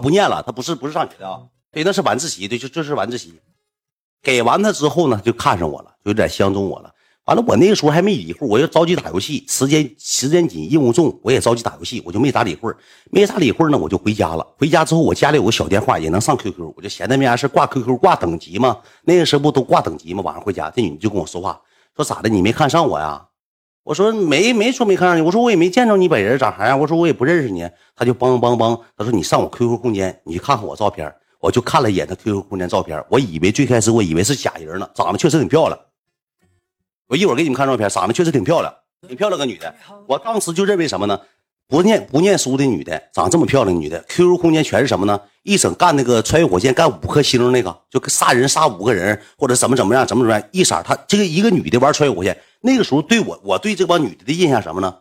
不念了，他不是不是上学的啊，对，那是晚自习，对，就就是晚自习。给完他之后呢，就看上我了，就有点相中我了。完了，我那个时候还没理会，我就着急打游戏，时间时间紧，任务重，我也着急打游戏，我就没咋理会没咋理会呢，我就回家了。回家之后，我家里有个小电话，也能上 QQ，我就闲的没啥事挂 QQ 挂等级嘛。那个时候不都挂等级嘛？晚上回家，这女的就跟我说话，说咋的？你没看上我呀？我说没没说没看上你，我说我也没见着你本人长啥样，我说我也不认识你。他就梆梆梆，他说你上我 QQ 空间，你去看看我照片。我就看了一眼他 QQ 空间照片，我以为最开始我以为是假人呢，长得确实挺漂亮。我一会儿给你们看照片，长得确实挺漂亮，挺漂亮个女的。我当时就认为什么呢？不念不念书的女的，长这么漂亮女的，QQ 空间全是什么呢？一整干那个穿越火线干五颗星那个，就杀人杀五个人或者怎么怎么样，怎么怎么样，一色她这个一个女的玩穿越火线，那个时候对我我对这帮女的的印象什么呢？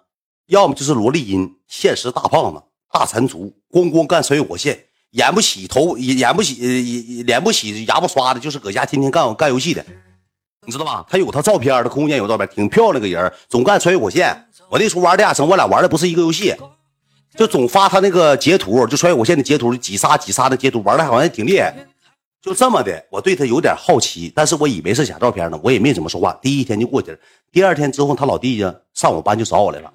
要么就是萝莉音，现实大胖子，大残族，咣咣干穿越火线，演不起头，演不起，脸不洗，牙不刷的，就是搁家天天干干游戏的。你知道吧？他有他照片，他空间有照片，挺漂亮个人，总干穿越火线。我那时候玩的亚城，我俩玩的不是一个游戏，就总发他那个截图，就穿越火线的截图，几杀几杀的截图，玩的好像挺厉害。就这么的，我对他有点好奇，但是我以为是假照片呢，我也没怎么说话。第一天就过去了，第二天之后，他老弟呀上我班就找我来了，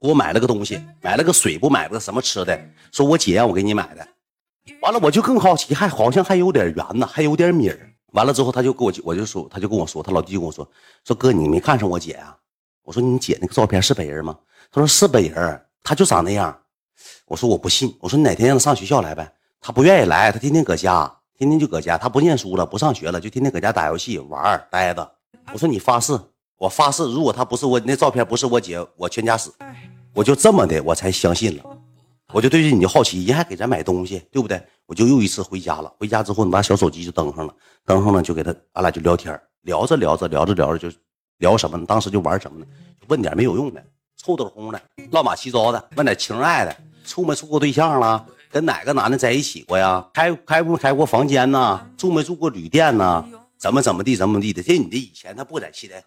给我买了个东西，买了个水，不买了个什么吃的，说我姐让我给你买的。完了，我就更好奇，还好像还有点圆呢，还有点米儿。完了之后，他就跟我，我就说，他就跟我说，他老弟就跟我说，说哥，你没看上我姐啊？我说你姐那个照片是本人吗？他说是本人，他就长那样。我说我不信，我说你哪天让他上学校来呗？他不愿意来，他天天搁家，天天就搁家，他不念书了，不上学了，就天天搁家打游戏玩呆着。我说你发誓，我发誓，如果他不是我那照片不是我姐，我全家死。我就这么的，我才相信了。我就对着你就好奇，人还给咱买东西，对不对？我就又一次回家了。回家之后，你把小手机就登上了，登上了就给他，俺俩就聊天，聊着聊着聊着聊着就聊什么呢？当时就玩什么呢？问点没有用的，臭豆哄的，乱码七糟的，问点情爱的，处没处过对象了？跟哪个男的在一起过呀？开开不开过房间呢？住没住过旅店呢？怎么怎么地怎么地的？这女的以前她不在七台河，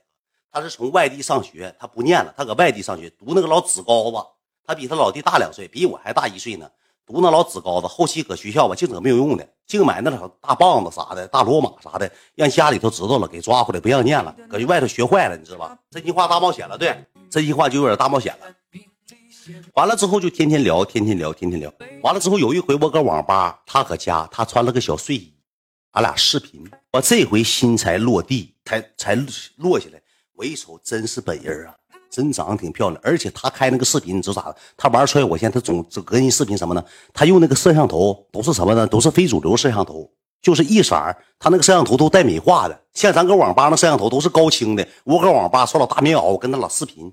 她是从外地上学，她不念了，她搁外地上学读那个老职高子。他比他老弟大两岁，比我还大一岁呢。读那老纸高子，后期搁学校吧，净整没有用的，净买那老大棒子啥的，大罗马啥的，让家里头知道了，给抓回来，不让念了，搁外头学坏了，你知道吧？真心话大冒险了，对，真心话就有点大冒险了。完了之后就天天聊，天天聊，天天聊。完了之后有一回我搁网吧，他搁家，他穿了个小睡衣，俺俩视频，我这回心才落地，才才落下来。我一瞅，真是本人啊。真长得挺漂亮，而且他开那个视频，你知道咋的？他玩穿越火线，他总总给你视频什么呢？他用那个摄像头都是什么呢？都是非主流摄像头，就是一色他那个摄像头都带美化的，像咱搁网吧那摄像头都是高清的。我搁网吧刷老大棉袄，我跟他老视频，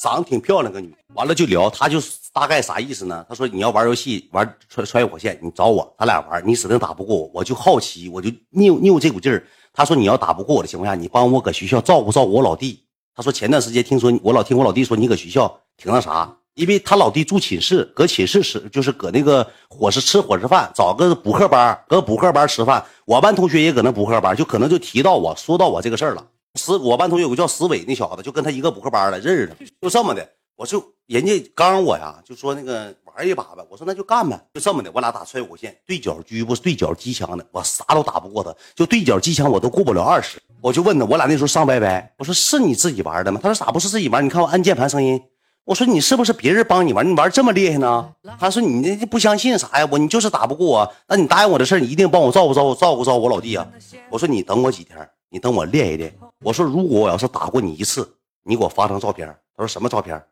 长得挺漂亮个女。完了就聊，他就大概啥意思呢？他说你要玩游戏玩穿穿越火线，你找我，咱俩玩，你指定打不过我。我就好奇，我就拗拗这股劲儿。他说你要打不过我的情况下，你帮我搁学校照顾照顾我老弟。他说：“前段时间听说我老听我老弟说你搁学校挺那啥，因为他老弟住寝室，搁寝室吃就是搁那个伙食吃伙食饭，找个补课班，搁补课班吃饭。我班同学也搁那补课班，就可能就提到我说到我这个事儿了。石我班同学有个叫石伟那小子，就跟他一个补课班的认识的，就这么的。我就人家刚我呀，就说那个玩一把呗。我说那就干呗，就这么的。我俩打穿越火线，对角狙不是对角机枪的，我啥都打不过他，就对角机枪我都过不了二十。”我就问他，我俩那时候上拜拜，我说是你自己玩的吗？他说咋不是自己玩？你看我按键盘声音。我说你是不是别人帮你玩？你玩这么厉害呢？他说你那不相信啥呀？我你就是打不过我。那你答应我的事你一定帮我照顾照顾照顾照顾我老弟啊。我说你等我几天，你等我练一练。我说如果我要是打过你一次，你给我发张照片。他说什么照片？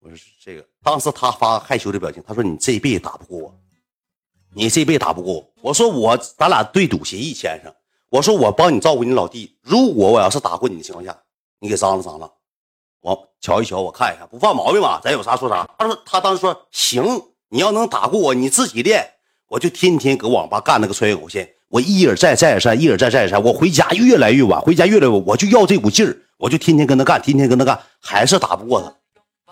我说这个。当时他发害羞的表情，他说你这辈子打不过我，你这辈子打不过我。我说我咱俩对赌协议签上。我说我帮你照顾你老弟，如果我要是打过你的情况下，你给张罗张罗，我瞧一瞧，我看一下，不犯毛病吧？咱有啥说啥。他说他当时说行，你要能打过我，你自己练，我就天天搁网吧干那个穿越火线，我一而再再而三，一而再再而三，我回家越来越晚，回家越来越晚，我就要这股劲儿，我就天天跟他干，天天跟他干，还是打不过他。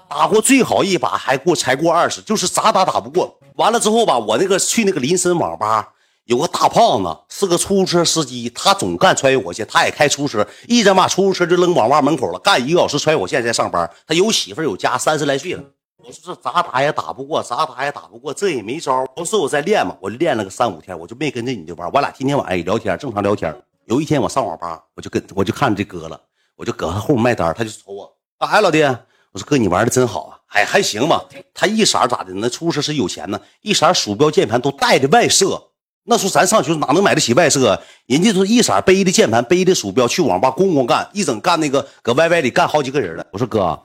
打过最好一把还过才过二十，就是咋打打不过。完了之后吧，我那个去那个林森网吧。有个大胖子是个出租车司机，他总干穿越火线，他也开出租车，一整把出租车就扔网吧门口了，干一个小时穿越火线在上班。他有媳妇有家，三十来岁了。我说这咋打也打不过，咋打也打不过，这也没招。不是我在练嘛，我练了个三五天，我就没跟这女的玩。我俩天天晚上也聊天，正常聊天。有一天我上网吧，我就跟我就看这哥了，我就搁他后面卖单，他就瞅我，干啥呀，老弟？我说哥，你玩的真好啊，哎，还行吧。他一色咋的？那出事是有钱呢，一色鼠标键盘都带的外设。那时候咱上学哪能买得起外设？人家说一色背的键盘，背的鼠标，去网吧咣咣干，一整干那个搁 YY 里干好几个人了。我说哥，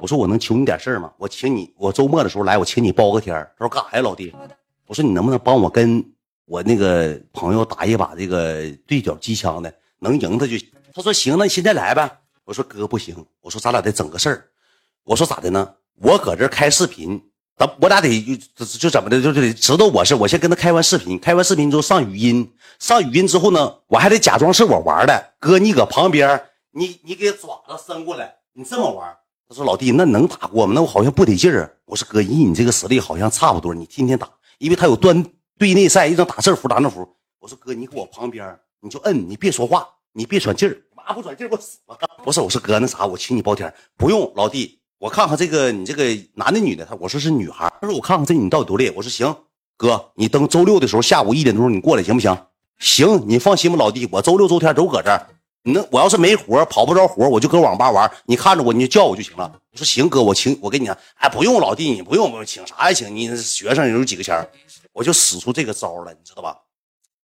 我说我能求你点事儿吗？我请你，我周末的时候来，我请你包个天他说干啥呀，老弟？我说你能不能帮我跟我那个朋友打一把这个对角机枪的，能赢他就。他说行，那你现在来呗。我说哥不行，我说咱俩得整个事儿。我说咋的呢？我搁这开视频。咱我俩得就就怎么的，就得知道我是我先跟他开完视频，开完视频之后上语音，上语音之后呢，我还得假装是我玩的。哥，你搁旁边，你你给爪子伸过来，你这么玩。他说老弟，那能打过吗？那我好像不得劲儿。我说哥，以你这个实力好像差不多，你天天打，因为他有端队内赛，一张打这服打那服。我说哥，你给我旁边，你就摁，你别说话，你别喘劲儿，妈不喘劲儿我死了。不是，我说哥，那啥，我请你包天，不用，老弟。我看看这个，你这个男的女的？他我说是女孩。他说我看看这你到底多厉害。我说行，哥，你等周六的时候下午一点钟你过来行不行？行，你放心吧，老弟，我周六周天都搁这儿。那我要是没活跑不着活我就搁网吧玩。你看着我，你就叫我就行了。我说行，哥，我请我给你。哎，不用，老弟，你不用，不用，请啥呀？请你学生有几个钱我就使出这个招了，你知道吧？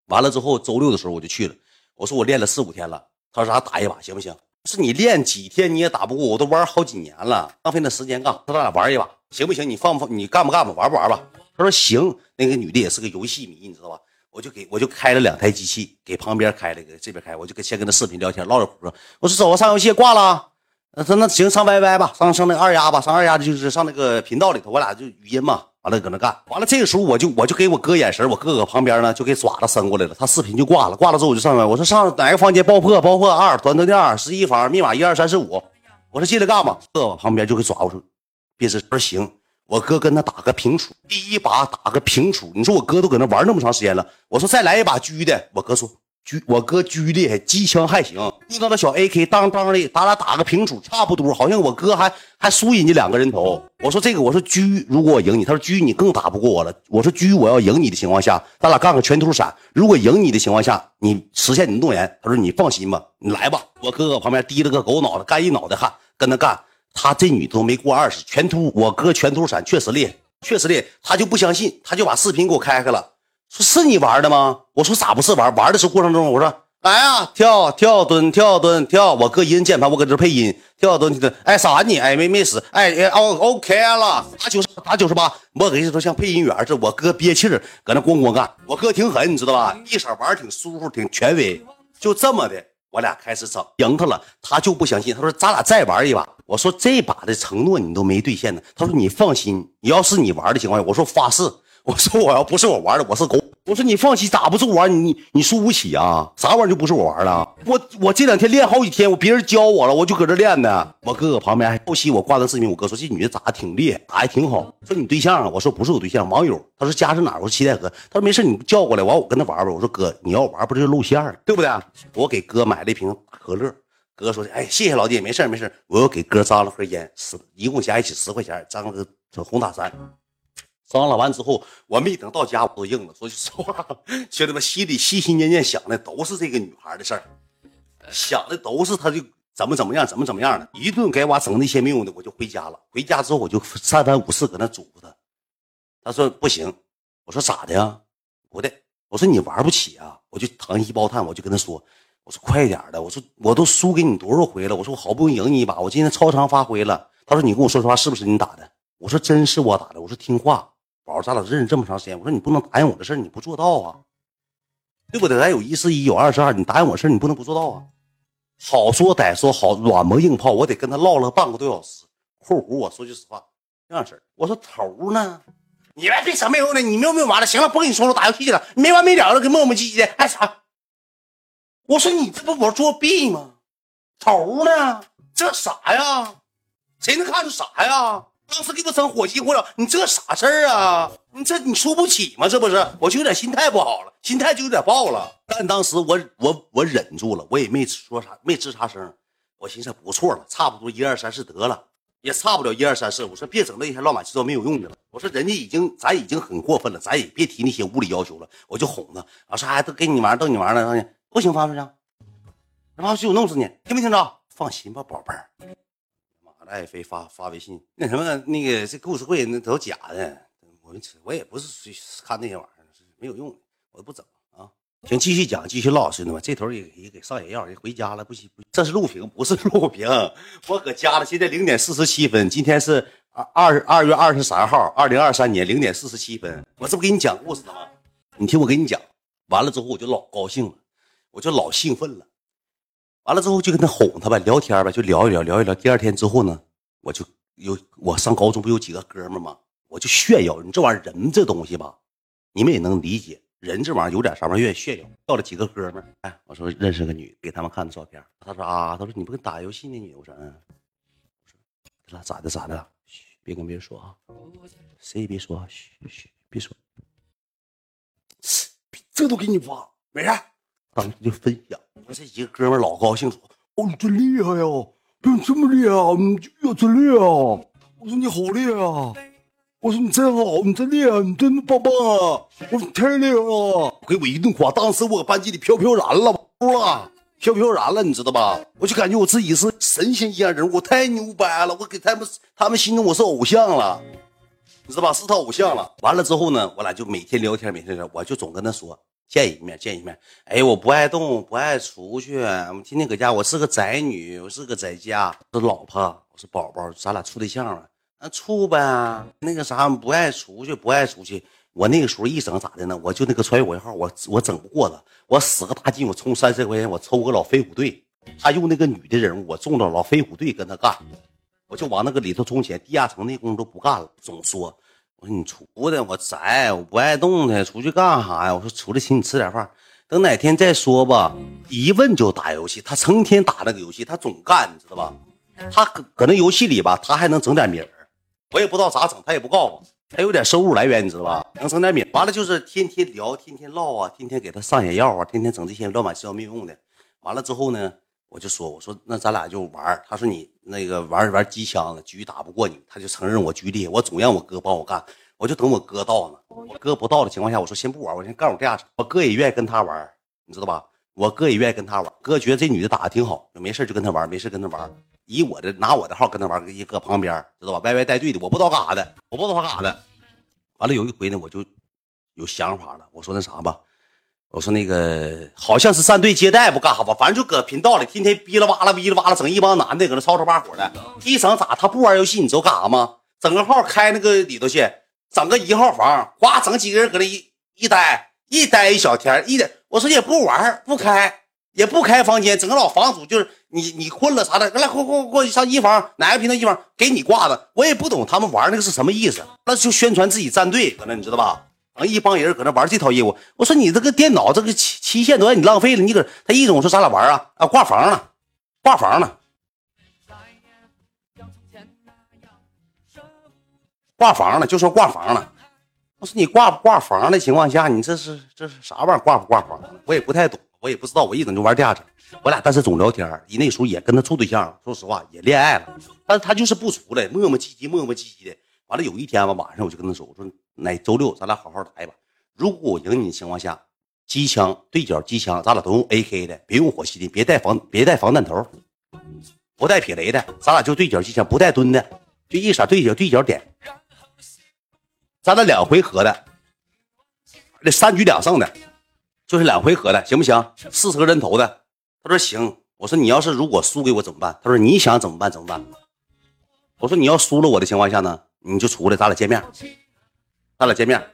完了之后，周六的时候我就去了。我说我练了四五天了。他说咱打一把行不行？是你练几天你也打不过我，都玩好几年了，浪费那时间干。他咱俩玩一把行不行？你放不放？你干不干吧？玩不玩吧？他说行。那个女的也是个游戏迷，你知道吧？我就给我就开了两台机器，给旁边开了，给这边开。我就跟先跟他视频聊天，唠唠嗑。我说走啊，上游戏挂了。那说那行，上 YY 吧，上上那个二丫吧，上二丫就是上那个频道里头，我俩就语音嘛。完了搁那干，完了这个时候我就我就给我哥眼神，我哥搁旁边呢就给爪子伸过来了，他视频就挂了，挂了之后我就上来，我说上哪个房间爆破？爆破二团团店十一房，密码一二三四五，我说进来干吧？哥往旁边就给爪，我说别吱，说行，我哥跟他打个平处，第一把打个平处，你说我哥都搁那玩那么长时间了，我说再来一把狙的，我哥说。狙我哥狙厉害，机枪还行，遇到那小 AK 当当的，咱俩打个平处，差不多，好像我哥还还输人家两个人头。我说这个，我说狙，如果我赢你，他说狙你更打不过我了。我说狙，我要赢你的情况下，咱俩干个全图闪。如果赢你的情况下，你实现你的诺言。他说你放心吧，你来吧。我哥搁旁边低了个狗脑袋，干一脑袋汗，跟他干。他这女都没过二十，全图我哥全图闪确实厉害，确实厉害。他就不相信，他就把视频给我开开了。说是你玩的吗？我说咋不是玩？玩的时候过程中，我说来呀，跳跳蹲跳蹲跳。我哥一摁键盘，我搁这配音，跳蹲跳蹲。哎，啥你？哎，没没死。哎哦，OK 了，打九十，打九十八。我跟你说，像配音员似的。我哥憋气儿搁那咣咣干。我哥挺狠，你知道吧？一色玩挺舒服，挺权威。就这么的，我俩开始整，赢他了，他就不相信。他说咱俩再玩一把。我说这把的承诺你都没兑现呢。他说你放心，你要是你玩的情况下，我说发誓。我说我要不是我玩的，我是狗。我说你放心，咋不是我玩？你你输不起啊？啥玩意就不是我玩了？我我这两天练好几天，我别人教我了，我就搁这练呢。我哥搁旁边还后期我挂的视频，我哥说这女的咋挺厉害，打还挺好。说你对象啊？我说不是我对象，网友。他说家是哪？我说七台河。他说没事，你叫过来，完我跟他玩玩。我说哥，你要玩不就露馅了，对不对？我给哥买了一瓶可乐。哥说的哎，谢谢老弟，没事没事。我又给哥张了盒烟，十一共加一起十块钱，张了个红塔山。张了完之后，我没等到家，我都硬了。说句实话，兄弟们心里心心念念想的都是这个女孩的事儿，想的都是她就怎么怎么样，怎么怎么样的。一顿给我整那些没用的，我就回家了。回家之后，我就三番五次搁那嘱咐她。她说不行。我说咋的呀？不的。我说你玩不起啊。我就糖衣包炭，我就跟她说，我说快点的。我说我都输给你多少回了？我说我好不容易赢你一把，我今天超常发挥了。他说你跟我说实话，是不是你打的？我说真是我打的。我说听话。宝，咱俩认识这么长时间，我说你不能答应我的事你不做到啊，对不对？咱有一是一，有二是二，你答应我事你不能不做到啊。好说歹说，好软磨硬泡，我得跟他唠了半个多小时。括弧我说句实话，这样式。我说头呢？你别别扯没用的，你没有没有完了？行了，不跟你说了，打游戏去了。没完没了的，跟磨磨唧唧的，还啥？我说你这不我作弊吗？头呢？这啥呀？谁能看出啥呀？当时给我整火急火燎，你这啥事儿啊？你这你输不起吗？这不是，我就有点心态不好了，心态就有点爆了。但当时我我我忍住了，我也没说啥，没吱啥声。我寻思不错了，差不多一二三四得了。也差不了一二三四。我说别整那些乱七八糟没有用的了。我说人家已经咱已经很过分了，咱也别提那些无理要求了。我就哄他，我说哎，都给你玩，逗你玩了，不行，发出去，发出去我弄死你，听没听着？放心吧，宝贝儿。妈的，爱妃发发微信，那什么那个这故事会那都假的，我们我也不是看那些玩意儿，没有用的，我不整啊。行，继续讲，继续唠，兄弟们，这头也也给上眼药，也回家了，不行不，这是录屏，不是录屏，我搁家了。现在零点四十七分，今天是二二二月二十三号，二零二三年零点四十七分，我这不给你讲故事呢吗？你听我给你讲，完了之后我就老高兴了，我就老兴奋了，完了之后就跟他哄他呗，聊天呗，就聊一聊，聊一聊。第二天之后呢，我就有我上高中不有几个哥们吗？我就炫耀，你这玩意儿人这东西吧，你们也能理解。人这玩意儿有点啥玩意儿愿意炫耀。到了几个哥们儿，哎，我说认识个女，给他们看的照片。他说啊，他说你不跟打游戏那女？我说嗯。我说咋的咋的？嘘，别跟别人说啊，谁也别说啊，嘘嘘，别说。这都给你发，没事。当时就分享，我这几个哥们儿老高兴，说哦你真厉害呀，你这么厉害啊，你呀真厉害啊。我说你好厉害啊。我说你真好，你真厉害，你真棒棒啊！我说你太厉害了，给我一顿夸。当时我班级里飘飘然了，了，飘飘然了，你知道吧？我就感觉我自己是神仙一样人物，太牛掰了，我给他们他们心中我是偶像了，你知道吧？是他偶像了。完了之后呢，我俩就每天聊天，每天聊，我就总跟他说见一面，见一面。哎，我不爱动，不爱出去，我天天搁家，我是个宅女，我是个在家，是老婆，我是宝宝，咱俩处对象了。那处呗，那个啥不爱出去，不爱出去。我那个时候一整咋的呢？我就那个穿越火号，我我整不过他，我使个大劲，我充三十块钱，我抽个老飞虎队。他用那个女的人物，我中了老飞虎队跟他干，我就往那个里头充钱。地下城那工都不干了，总说我说你出的我宅，我不爱动弹，出去干啥呀？我说出来请你吃点饭，等哪天再说吧。一问就打游戏，他成天打那个游戏，他总干，你知道吧？他搁搁那游戏里吧，他还能整点名儿。我也不知道咋整，他也不告诉我，他有点收入来源，你知道吧？能整点名。完了就是天天聊，天天唠啊，天天给他上眼药啊，天天整这些乱七八糟没用的。完了之后呢，我就说，我说那咱俩就玩他说你那个玩玩机枪的局打不过你，他就承认我局厉害，我总让我哥帮我干，我就等我哥到呢。我哥不到的情况下，我说先不玩，我先告诉我这样我哥也愿意跟他玩，你知道吧？我哥也愿意跟他玩，哥觉得这女的打的挺好，没事就跟他玩，没事跟他玩。以我的拿我的号跟他玩，一搁旁边知道吧？歪歪带队的，我不知道干啥的，我不知道他干啥的。完了有一回呢，我就有想法了，我说那啥吧，我说那个好像是战队接待不干啥吧，反正就搁频道里天天哔啦哇啦哔啦哇啦，整一帮男的搁那吵吵把火的。一整咋他不玩游戏，你知道干啥吗？整个号开那个里头去，整个一号房，呱整几个人搁那一一待一待一小天，一点我说也不玩不开。也不开房间，整个老房主就是你，你困了啥的，来过过过去上一房，哪个频道一房给你挂的，我也不懂他们玩那个是什么意思，那就宣传自己战队，搁那你知道吧？啊，一帮人搁那玩这套业务，我说你这个电脑这个期期限都让你浪费了，你搁他一种说咱俩玩啊啊挂房了，挂房了，挂房了，就说挂房了。我说你挂不挂房的情况下，你这是这是啥玩意儿？挂不挂房？我也不太懂。我也不知道，我一整就玩架子。我俩但是总聊天，你那时候也跟他处对象，说实话也恋爱了，但是他就是不出来，磨磨唧唧，磨磨唧唧的。完了有一天吧，晚上我就跟他说，我说哪周六咱俩好好打一把，如果我赢你的情况下，机枪对角机枪咱俩都用 AK 的，别用火器的，别带防别带防弹头，不带撇雷的，咱俩就对角机枪，不带蹲的，就一色对角对角点，咱俩两回合的，那三局两胜的。就是两回合的，行不行？四十个人头的。他说行。我说你要是如果输给我怎么办？他说你想怎么办怎么办？我说你要输了我的情况下呢，你就出来，咱俩见面，咱俩见面。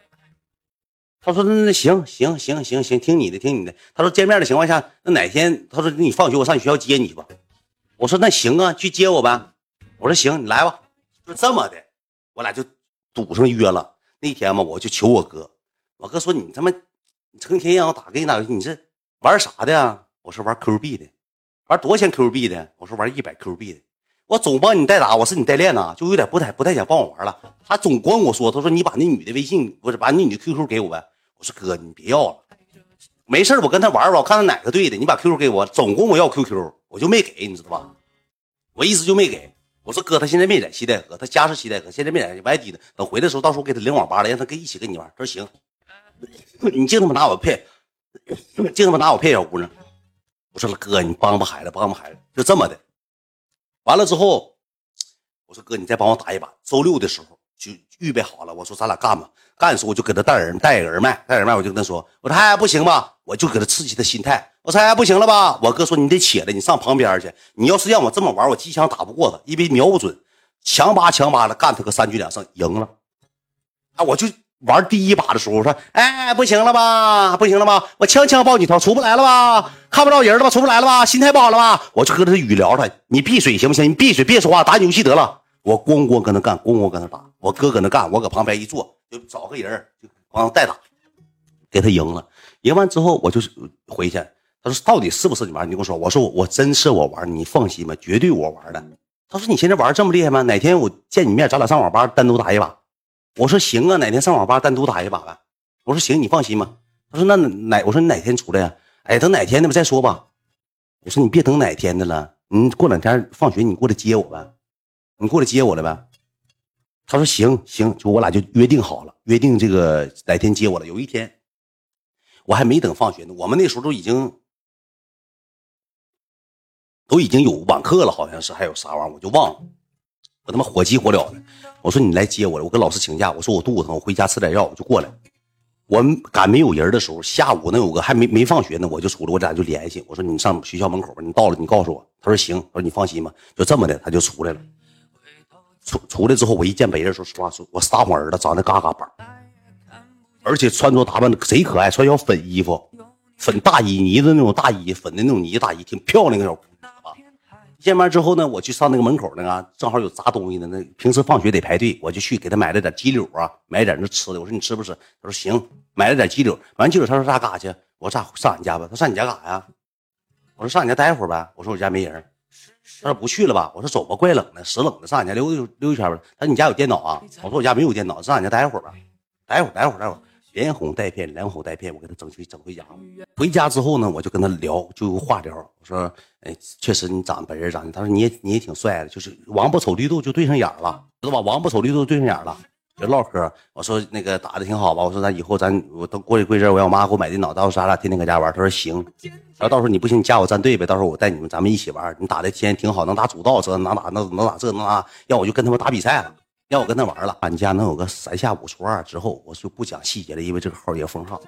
他说那那行行行行行，听你的听你的。他说见面的情况下，那哪天？他说你放学我上你学校接你去吧。我说那行啊，去接我呗。我说行，你来吧。就这么的，我俩就赌上约了。那天嘛，我就求我哥，我哥说你他妈。成天让我打，给你打游戏，你这玩啥的呀？我说玩 Q 币的，玩多少钱 Q 币的？我说玩一百 Q 币的。我总帮你代打，我是你代练呐，就有点不太不太想帮我玩了。他总管我说，他说你把那女的微信，不是把那女的 QQ 给我呗。我说哥，你别要了，没事我跟他玩玩，我看他哪个对的，你把 QQ 给我。总管我要 QQ，我就没给，你知道吧？我一直就没给。我说哥，他现在没在西戴河，他家是西戴河，现在没在外地呢。等回来的时候，到时候给他领网吧了，让他跟一起跟你玩。他说行，你净他妈拿我骗，净他妈拿我骗小姑娘。我说哥，你帮帮孩子，帮帮孩子，就这么的。完了之后，我说哥，你再帮我打一把。周六的时候就预备好了，我说咱俩干吧。干的时候我就给他带人带人脉，带人脉我就跟他说，我说哎不行吧，我就给他刺激他心态。我说哎不行了吧？我哥说你得起来，你上旁边去。你要是让我这么玩，我机枪打不过他，因为瞄不准，强扒强扒的干他个三局两胜，赢了。啊，我就玩第一把的时候我说，哎，不行了吧？不行了吧？我枪枪爆你头，出不来了吧？看不着人了吧？出不来了吧？心态不好了吧？我就跟他语聊他，你闭嘴行不行？你闭嘴，别说话，打你游戏得了。我咣咣跟他干，咣咣跟他打。我哥搁那干，我搁旁边一坐。就找个人就帮代打，给他赢了。赢完之后，我就回去。他说：“到底是不是你玩？”你跟我说。我说：“我我真是我玩，你放心吧，绝对我玩的。”他说：“你现在玩这么厉害吗？哪天我见你面，咱俩上网吧单独打一把。”我说：“行啊，哪天上网吧单独打一把呗。”我说：“行，你放心吧。”他说：“那哪？我说你哪天出来呀？哎，等哪天的吧再说吧。”我说：“你别等哪天的了，你过两天放学你过来接我呗，你过来接我来呗。”他说：“行行，就我俩就约定好了，约定这个哪天接我了。有一天，我还没等放学呢，我们那时候都已经都已经有网课了，好像是还有啥玩意儿，我就忘了。我他妈火急火燎的，我说你来接我了，我跟老师请假，我说我肚子疼，我回家吃点药，我就过来。我赶没有人的时候，下午那有个还没没放学呢，我就出来，我俩就联系，我说你上学校门口吧，你到了你告诉我。他说行，他说你放心吧，就这么的，他就出来了。”出出来之后，我一见别人，说实话，说我撒谎儿子长得嘎嘎棒，而且穿着打扮贼可爱，穿小粉衣服，粉大衣呢子那种大衣，粉的那种呢大衣，挺漂亮个小姑。见面之后呢，我去上那个门口那个，正好有砸东西的，那平时放学得排队，我就去给他买了点鸡柳啊，买点那吃的。我说你吃不吃？他说行，买了点鸡柳。完鸡柳，他说啥干啥去？我说咋上俺家吧？他上你家干啥呀？我说上你家待会儿呗。我说我家没人。他说不去了吧？我说走吧，怪冷的，死冷的，上俺家溜溜溜一圈吧。他说你家有电脑啊？我说我家没有电脑，上俺家待会儿吧，待会儿，待会儿，待会儿，连哄带骗，连哄带骗，我给他整去整回家了。回家之后呢，我就跟他聊，就有话聊。我说，哎，确实你长本人长的。他说你也你也挺帅的，就是王八瞅绿豆就对上眼了，知道吧？王八瞅绿豆对上眼了。就唠嗑，我说那个打的挺好吧？我说咱以后咱我都过一过阵，我让我妈给我买电脑，到时候咱俩天天搁家玩。他说行，然后到时候你不行，你加我战队呗，到时候我带你们，咱们一起玩。你打的天挺好，能打主道，这能打那能打这能打，要我就跟他们打比赛了，让我跟他玩了。俺家能有个三下五除二之后，我就不讲细节了，因为这个号也封号，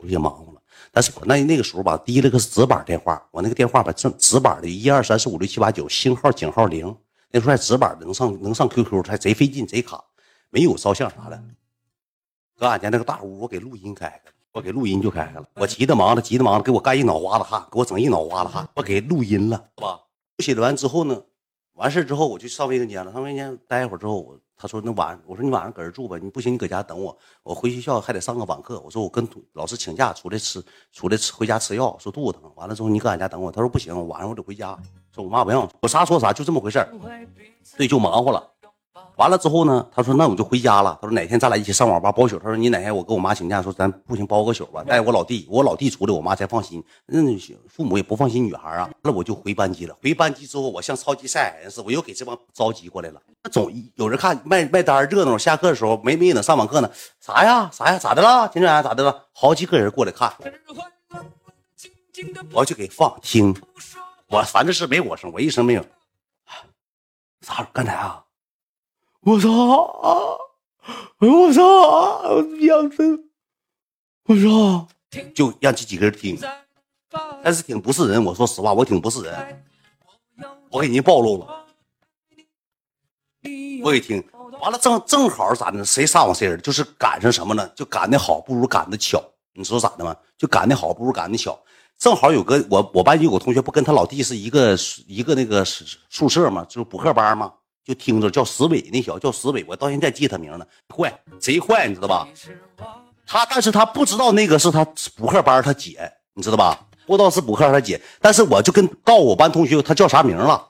我也忙活了。但是我那那个时候吧，第一个纸板电话，我那个电话吧正直板的，一二三四五六七八九，星号井号零，那时候还直板的，能上能上 QQ，还贼费劲贼卡，没有照相啥的。搁俺家那个大屋，我给录音开开了，我给录音就开开了。我急得忙的，急得忙的，给我干一脑瓜子汗，给我整一脑瓜子汗。我给录音了，是吧？写完之后呢，完事之后我就上卫生间了。上卫生间待一会儿之后，我他说那晚，我说你晚上搁这住吧，你不行你搁家等我，我回学校还得上个网课。我说我跟老师请假出来吃，出来吃回家吃药，说肚子疼。完了之后你搁俺家等我。他说不行，晚上我得回家。说我妈不让我啥说啥，就这么回事对，就忙活了。完了之后呢，他说那我就回家了。他说哪天咱俩一起上网吧包宿。他说你哪天我跟我妈请假，说咱不行包个宿吧，带我老弟，我老弟出来我妈才放心。那父母也不放心女孩啊。那我就回班级了。回班级之后，我像超级赛亚人似的，我又给这帮召集过来了。那总有人看卖卖单热闹。下课的时候没没等上网课呢，啥呀啥呀咋的了？金川咋的了？好几个人过来看，我就给放听。我反正是没我声，我一声没有。啥？刚才啊？我操！我操！我养生！我操！就让这几个人听，但是挺不是人。我说实话，我挺不是人。我给您暴露了。我给听完了，正正好咋的？谁撒谎谁人？就是赶上什么呢？就赶的好不如赶的巧。你说咋的吗？就赶的好不如赶的巧。正好有个我我班级有个同学不跟他老弟是一个一个那个宿舍吗？就是补课班吗？就听着叫石伟那小子叫石伟，我到现在记他名呢，坏贼坏，你知道吧？他但是他不知道那个是他补课班他姐，你知道吧？不知道是补课他姐，但是我就跟告我班同学他叫啥名了，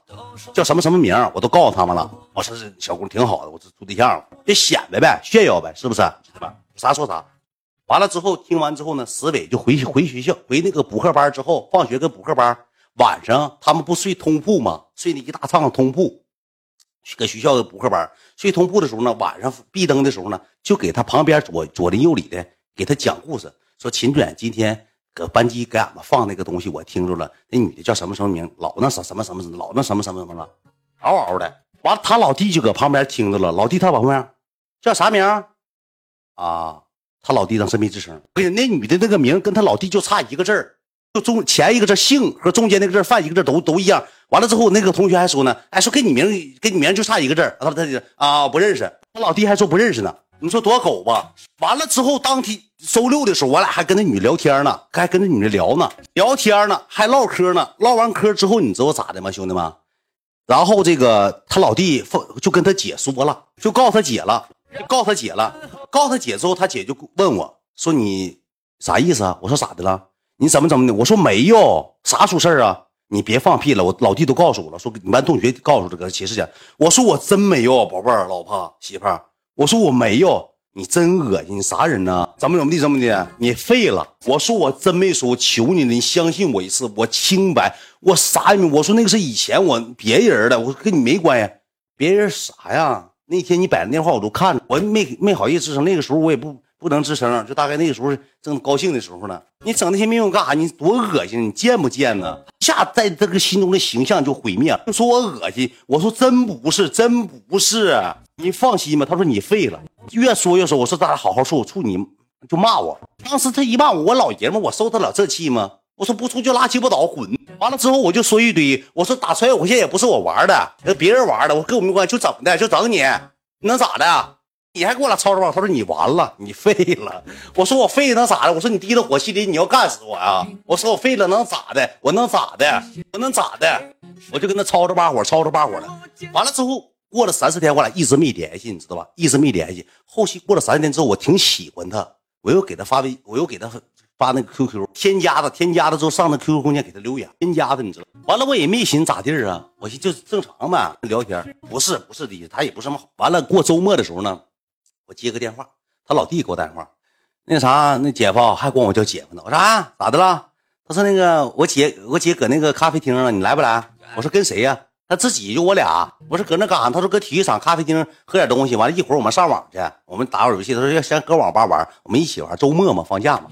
叫什么什么名，我都告诉他们了。我说这小姑挺好的，我这处对象了别显摆呗，炫耀呗，是不是？啥说啥。完了之后听完之后呢，石伟就回回学校回那个补课班之后，放学跟补课班晚上他们不睡通铺吗？睡那一大趟通铺。搁学校的补课班睡通铺的时候呢，晚上闭灯的时候呢，就给他旁边左左邻右里的给他讲故事，说秦主任今天搁班级给俺们放那个东西，我听着了，那女的叫什么什么名，老那什什么什么老那什么什么什么了，嗷嗷的。完了，他老弟就搁旁边听着了，老弟他旁边叫啥名啊？他老弟当时没吱声。不是那女的那个名跟他老弟就差一个字儿，就中前一个字姓和中间那个字犯一个字都都一样。完了之后，那个同学还说呢，哎，说跟你名跟你名就差一个字他他啊不认识。他老弟还说不认识呢。你说多狗吧？完了之后，当天周六的时候，我俩还跟那女聊天呢，还跟那女的聊呢，聊天呢，还唠嗑呢。唠完嗑之后，你知道咋的吗，兄弟们？然后这个他老弟就跟他姐说了，就告诉他姐了，就告诉他姐了。告诉他姐之后，他姐就问我说：“你啥意思啊？”我说：“咋的了？你怎么怎么的？”我说：“没有啥出事啊，你别放屁了。”我老弟都告诉我了，说你班同学告诉这个寝室讲。我说：“我真没有，宝贝儿、老婆、媳妇儿。”我说：“我没有，你真恶心，你啥人呢？怎么怎么地，怎么的？你废了。”我说：“我真没说，我求你了，你相信我一次，我清白，我啥也没。我说那个是以前我别人的，我跟你没关系。别人啥呀？”那天你摆的电话我都看着，我没没好意思吱声。那个时候我也不不能吱声，就大概那个时候正高兴的时候呢。你整那些没用干啥？你多恶心！你贱不贱呢？一下在这个心中的形象就毁灭。就说我恶心，我说真不是，真不是。你放心吧。他说你废了，越说越说。我说咱俩好好说，我处你就骂我。当时他一骂我，我老爷们，我受得了这气吗？我说不出就拉鸡巴倒，滚！完了之后我就说一堆，我说打穿越火线也不是我玩的，是别人玩的，我跟我没关系，就整的，就整你，你能咋的？你还给我俩吵吵吧？他说你完了，你废了。我说我废能咋的？我说你滴了火气里，你要干死我呀？我说我废了能咋的？我能咋的？我能咋的？我就跟他吵吵把火，吵吵把火的。完了之后过了三四天，我俩一直没联系，你知道吧？一直没联系。后期过了三天之后，我挺喜欢他，我又给他发微，我又给他。发那个 QQ 添加的，添加的之后上那 QQ 空间给他留言，添加的你知道？完了我也没寻咋地儿啊，我寻就正常呗聊天，不是不是的，他也不是么好。完了过周末的时候呢，我接个电话，他老弟给我打电话，那啥那姐夫还管我叫姐夫呢。我说啊咋的了？他说那个我姐我姐搁那个咖啡厅呢，你来不来？我说跟谁呀？他自己就我俩。我说搁那干啥？他说搁体育场咖啡厅喝点东西。完了一会儿我们上网去，我们打会儿游戏。他说要先搁网吧玩，我们一起玩。周末嘛，放假嘛。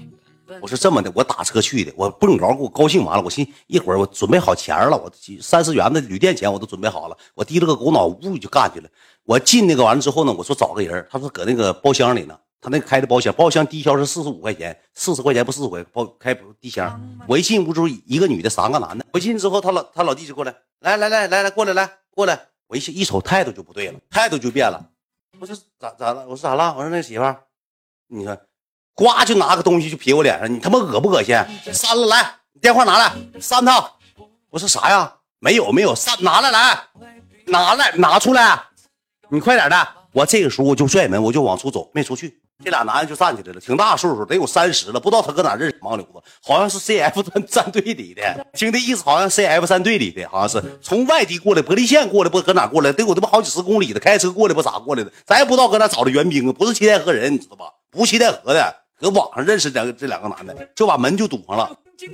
我是这么的，我打车去的，我蹦高给我高兴完了，我心一会儿我准备好钱了，我三十元的旅店钱我都准备好了，我提了个狗脑呜就干去了。我进那个完了之后呢，我说找个人，他说搁那个包厢里呢，他那开的包厢，包厢低消是四十五块钱，四十块钱不四十块包开低箱。我一进屋之后，一个女的，三个男的。我进之后，他老他老弟就过来，来来来来来过来来过来，我一一瞅态度就不对了，态度就变了。我说咋咋了？我说咋了？我说那媳妇儿，你说。呱就拿个东西就撇我脸上，你他妈恶不恶心？删了，来，电话拿来，删他。我说啥呀？没有没有，删拿来来，拿来拿出来，你快点的。我这个时候我就拽门，我就往出走，没出去。这俩男的就站起来了，挺大岁数，得有三十了，不知道他搁哪认识盲流子，好像是 CF 战战队里的，听这意思好像 CF 战队里的，好像是从外地过来，玻璃县过来，不搁哪过来，得有他妈好几十公里的，开车过来不咋过来的，咱也不知道搁哪找的援兵，不是七台河人，你知道吧？不七台河的。搁网上认识两这两个男的，就把门就堵上了。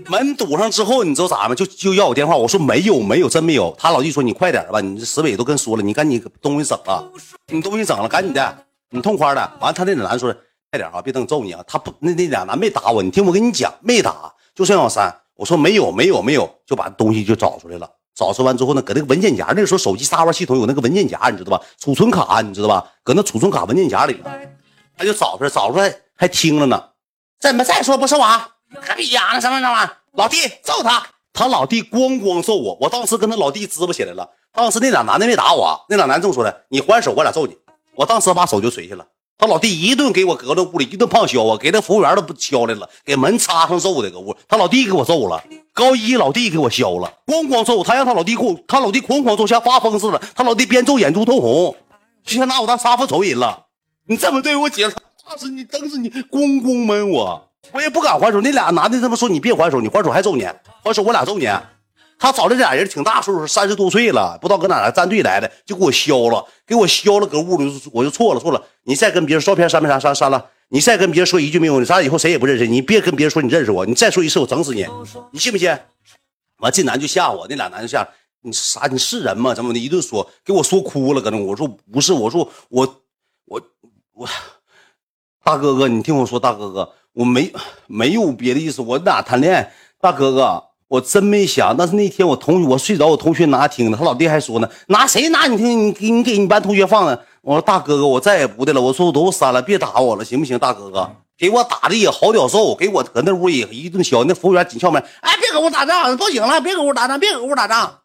门堵上之后，你知道咋吗？就就要我电话。我说没有没有，真没有。他老弟说你快点吧，你这石伟都跟说了，你赶紧东西整了，你东西整了，赶紧的，你痛快的。完了，他那俩男说快点啊，别等揍你啊。他不，那那俩男没打我，你听我跟你讲，没打，就剩小三。我说没有没有没有，就把东西就找出来了。找出完之后呢，搁那个文件夹，那个时候手机沙发系统有那个文件夹，你知道吧？储存卡你知道吧？搁那储存卡文件夹里，他就找出来，找出来。还听了呢，怎么再说不是我？还逼呀？那什么什么？老弟揍他，他老弟咣咣揍我，我当时跟他老弟支巴起来了。当时那俩男的没打我，那俩男正说的，你还手，我俩揍你。我当时把手就垂下了。他老弟一顿给我搁那屋里一顿胖削啊，给那服务员都不敲来了，给门插上揍的搁屋。他老弟给我揍了，高一老弟给我削了，咣咣揍。他让他老弟给我，他老弟哐哐揍，像发疯似的。他老弟边揍眼珠通红，就像拿我当杀父仇人了。你这么对我姐？当时你，当时你咣咣闷我，我也不敢还手。那俩男的这么说，你别还手，你还手还揍你，还手我俩揍你。他找这俩人挺大岁数，三十多岁了，不知道搁哪来战队来的，就给我削了，给我削了，搁屋里我就错了错了。你再跟别人照片删没删？删删了。你再跟别人说一句没有，咱俩以后谁也不认识。你别跟别人说你认识我，你再说一次我整死你，你信不信？完这男就吓我，那俩男就吓。你啥？你是人吗？怎么的？一顿说，给我说哭了，搁那。我说不是，我说我我我，大哥哥，你听我说，大哥哥，我没没有别的意思，我哪谈恋爱？大哥哥，我真没想。但是那天我同学，我睡着，我同学拿听的，他老弟还说呢，拿谁拿？你听，你给你给你班同学放的。我说大哥哥，我再也不的了。我说我都删了，别打我了，行不行？大哥哥，给我打的也好屌受，给我搁那屋也一顿削。那服务员紧敲门，哎，别搁屋打仗，报警了，别搁屋打仗，别搁屋打仗。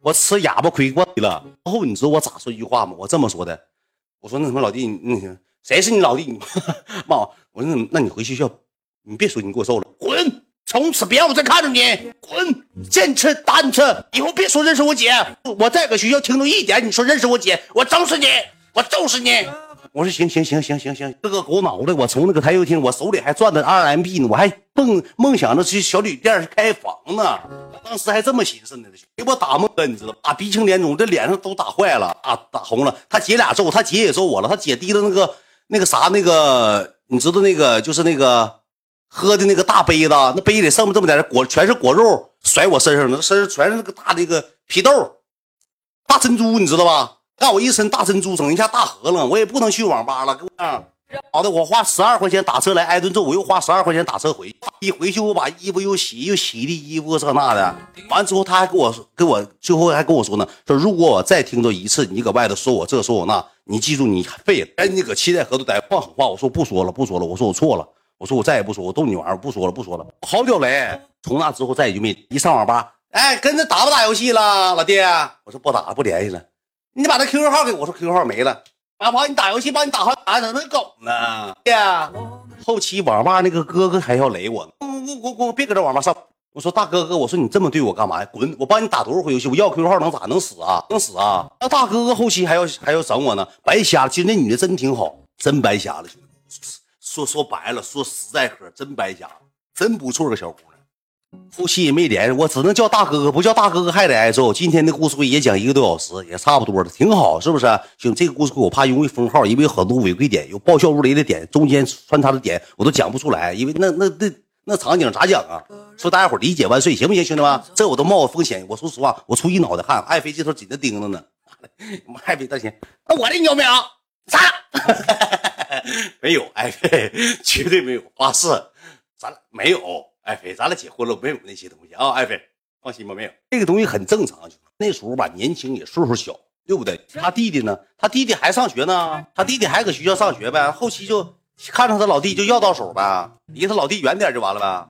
我吃哑巴亏惯了。然后你知道我咋说一句话吗？我这么说的，我说那什么老弟，那谁是你老弟？妈，我我说那那你回学校，你别说你给我揍了，滚！从此别让我再看着你，滚！见次打次，以后别说认识我姐。我再搁学校听到一点你说认识我姐，我整死你，我揍死你！我说行行行行行行，这个狗脑袋，我从那个台球厅，我手里还攥着 RMB 呢，我还梦梦想着去小旅店开房呢。当时还这么寻思呢，给我打懵了，你知道打鼻青脸肿，这脸上都打坏了，打打红了。他姐俩揍，他姐也揍我了。他姐提着那个那个啥，那个你知道那个就是那个喝的那个大杯子，那杯里剩这么点果，全是果肉，甩我身上了，身上全是那个大那个皮豆，大珍珠，你知道吧？让我一身大珍珠，整一下大河了，我也不能去网吧了。给我好的，我花十二块钱打车来挨顿揍，我又花十二块钱打车回。一回去我把衣服又洗，又洗的衣服这那的。完之后他还跟我，跟我最后还跟我说呢，说如果我再听着一次你搁外头说我这说我那，你记住你废了，赶紧搁七彩河都待。放狠话，我说不说了，不说了，我说我错了，我说我再也不说，我逗你玩，不说了，不说了。好屌雷！从那之后再也就没一上网吧，哎，跟着打不打游戏了，老弟？我说不打，不联系了。你把他 QQ 号给我，说 QQ 号没了。啊，帮你打游戏，帮你打好打成那狗呢？呀，后期网吧那个哥哥还要雷我，我我我别搁这网吧上。我说大哥哥，我说你这么对我干嘛呀？滚！我帮你打多少回游戏？我要 QQ 号能咋？能死啊？能死啊？那大哥哥后期还要还要整我呢？白瞎了。其实那女的真挺好，真白瞎了。说说白了，说实在嗑，真白瞎了，真不错个小姑娘。夫妻也没联系，我只能叫大哥哥，不叫大哥哥还得挨揍。今天的故事会也讲一个多小时，也差不多了，挺好，是不是？行，这个故事会我怕容易封号，因为有很多违规点，有爆笑如雷的点，中间穿插的点我都讲不出来，因为那那那那场景咋讲啊？说大家伙理解万岁，行不行，兄弟们？这我都冒风险。我说实话，我出一脑袋汗。爱妃这头紧着盯着呢，妈爱妃大姐，那我的你有没有？啥？没有，爱妃绝对没有，发誓，咱俩没有。爱妃，咱俩结婚了，没有那些东西啊！爱妃，放心吧，没有这个东西很正常。那时候吧，年轻也岁数小，对不对？他弟弟呢？他弟弟还上学呢，他弟弟还搁学校上学呗。后期就看上他老弟就要到手呗，离他老弟远点就完了呗。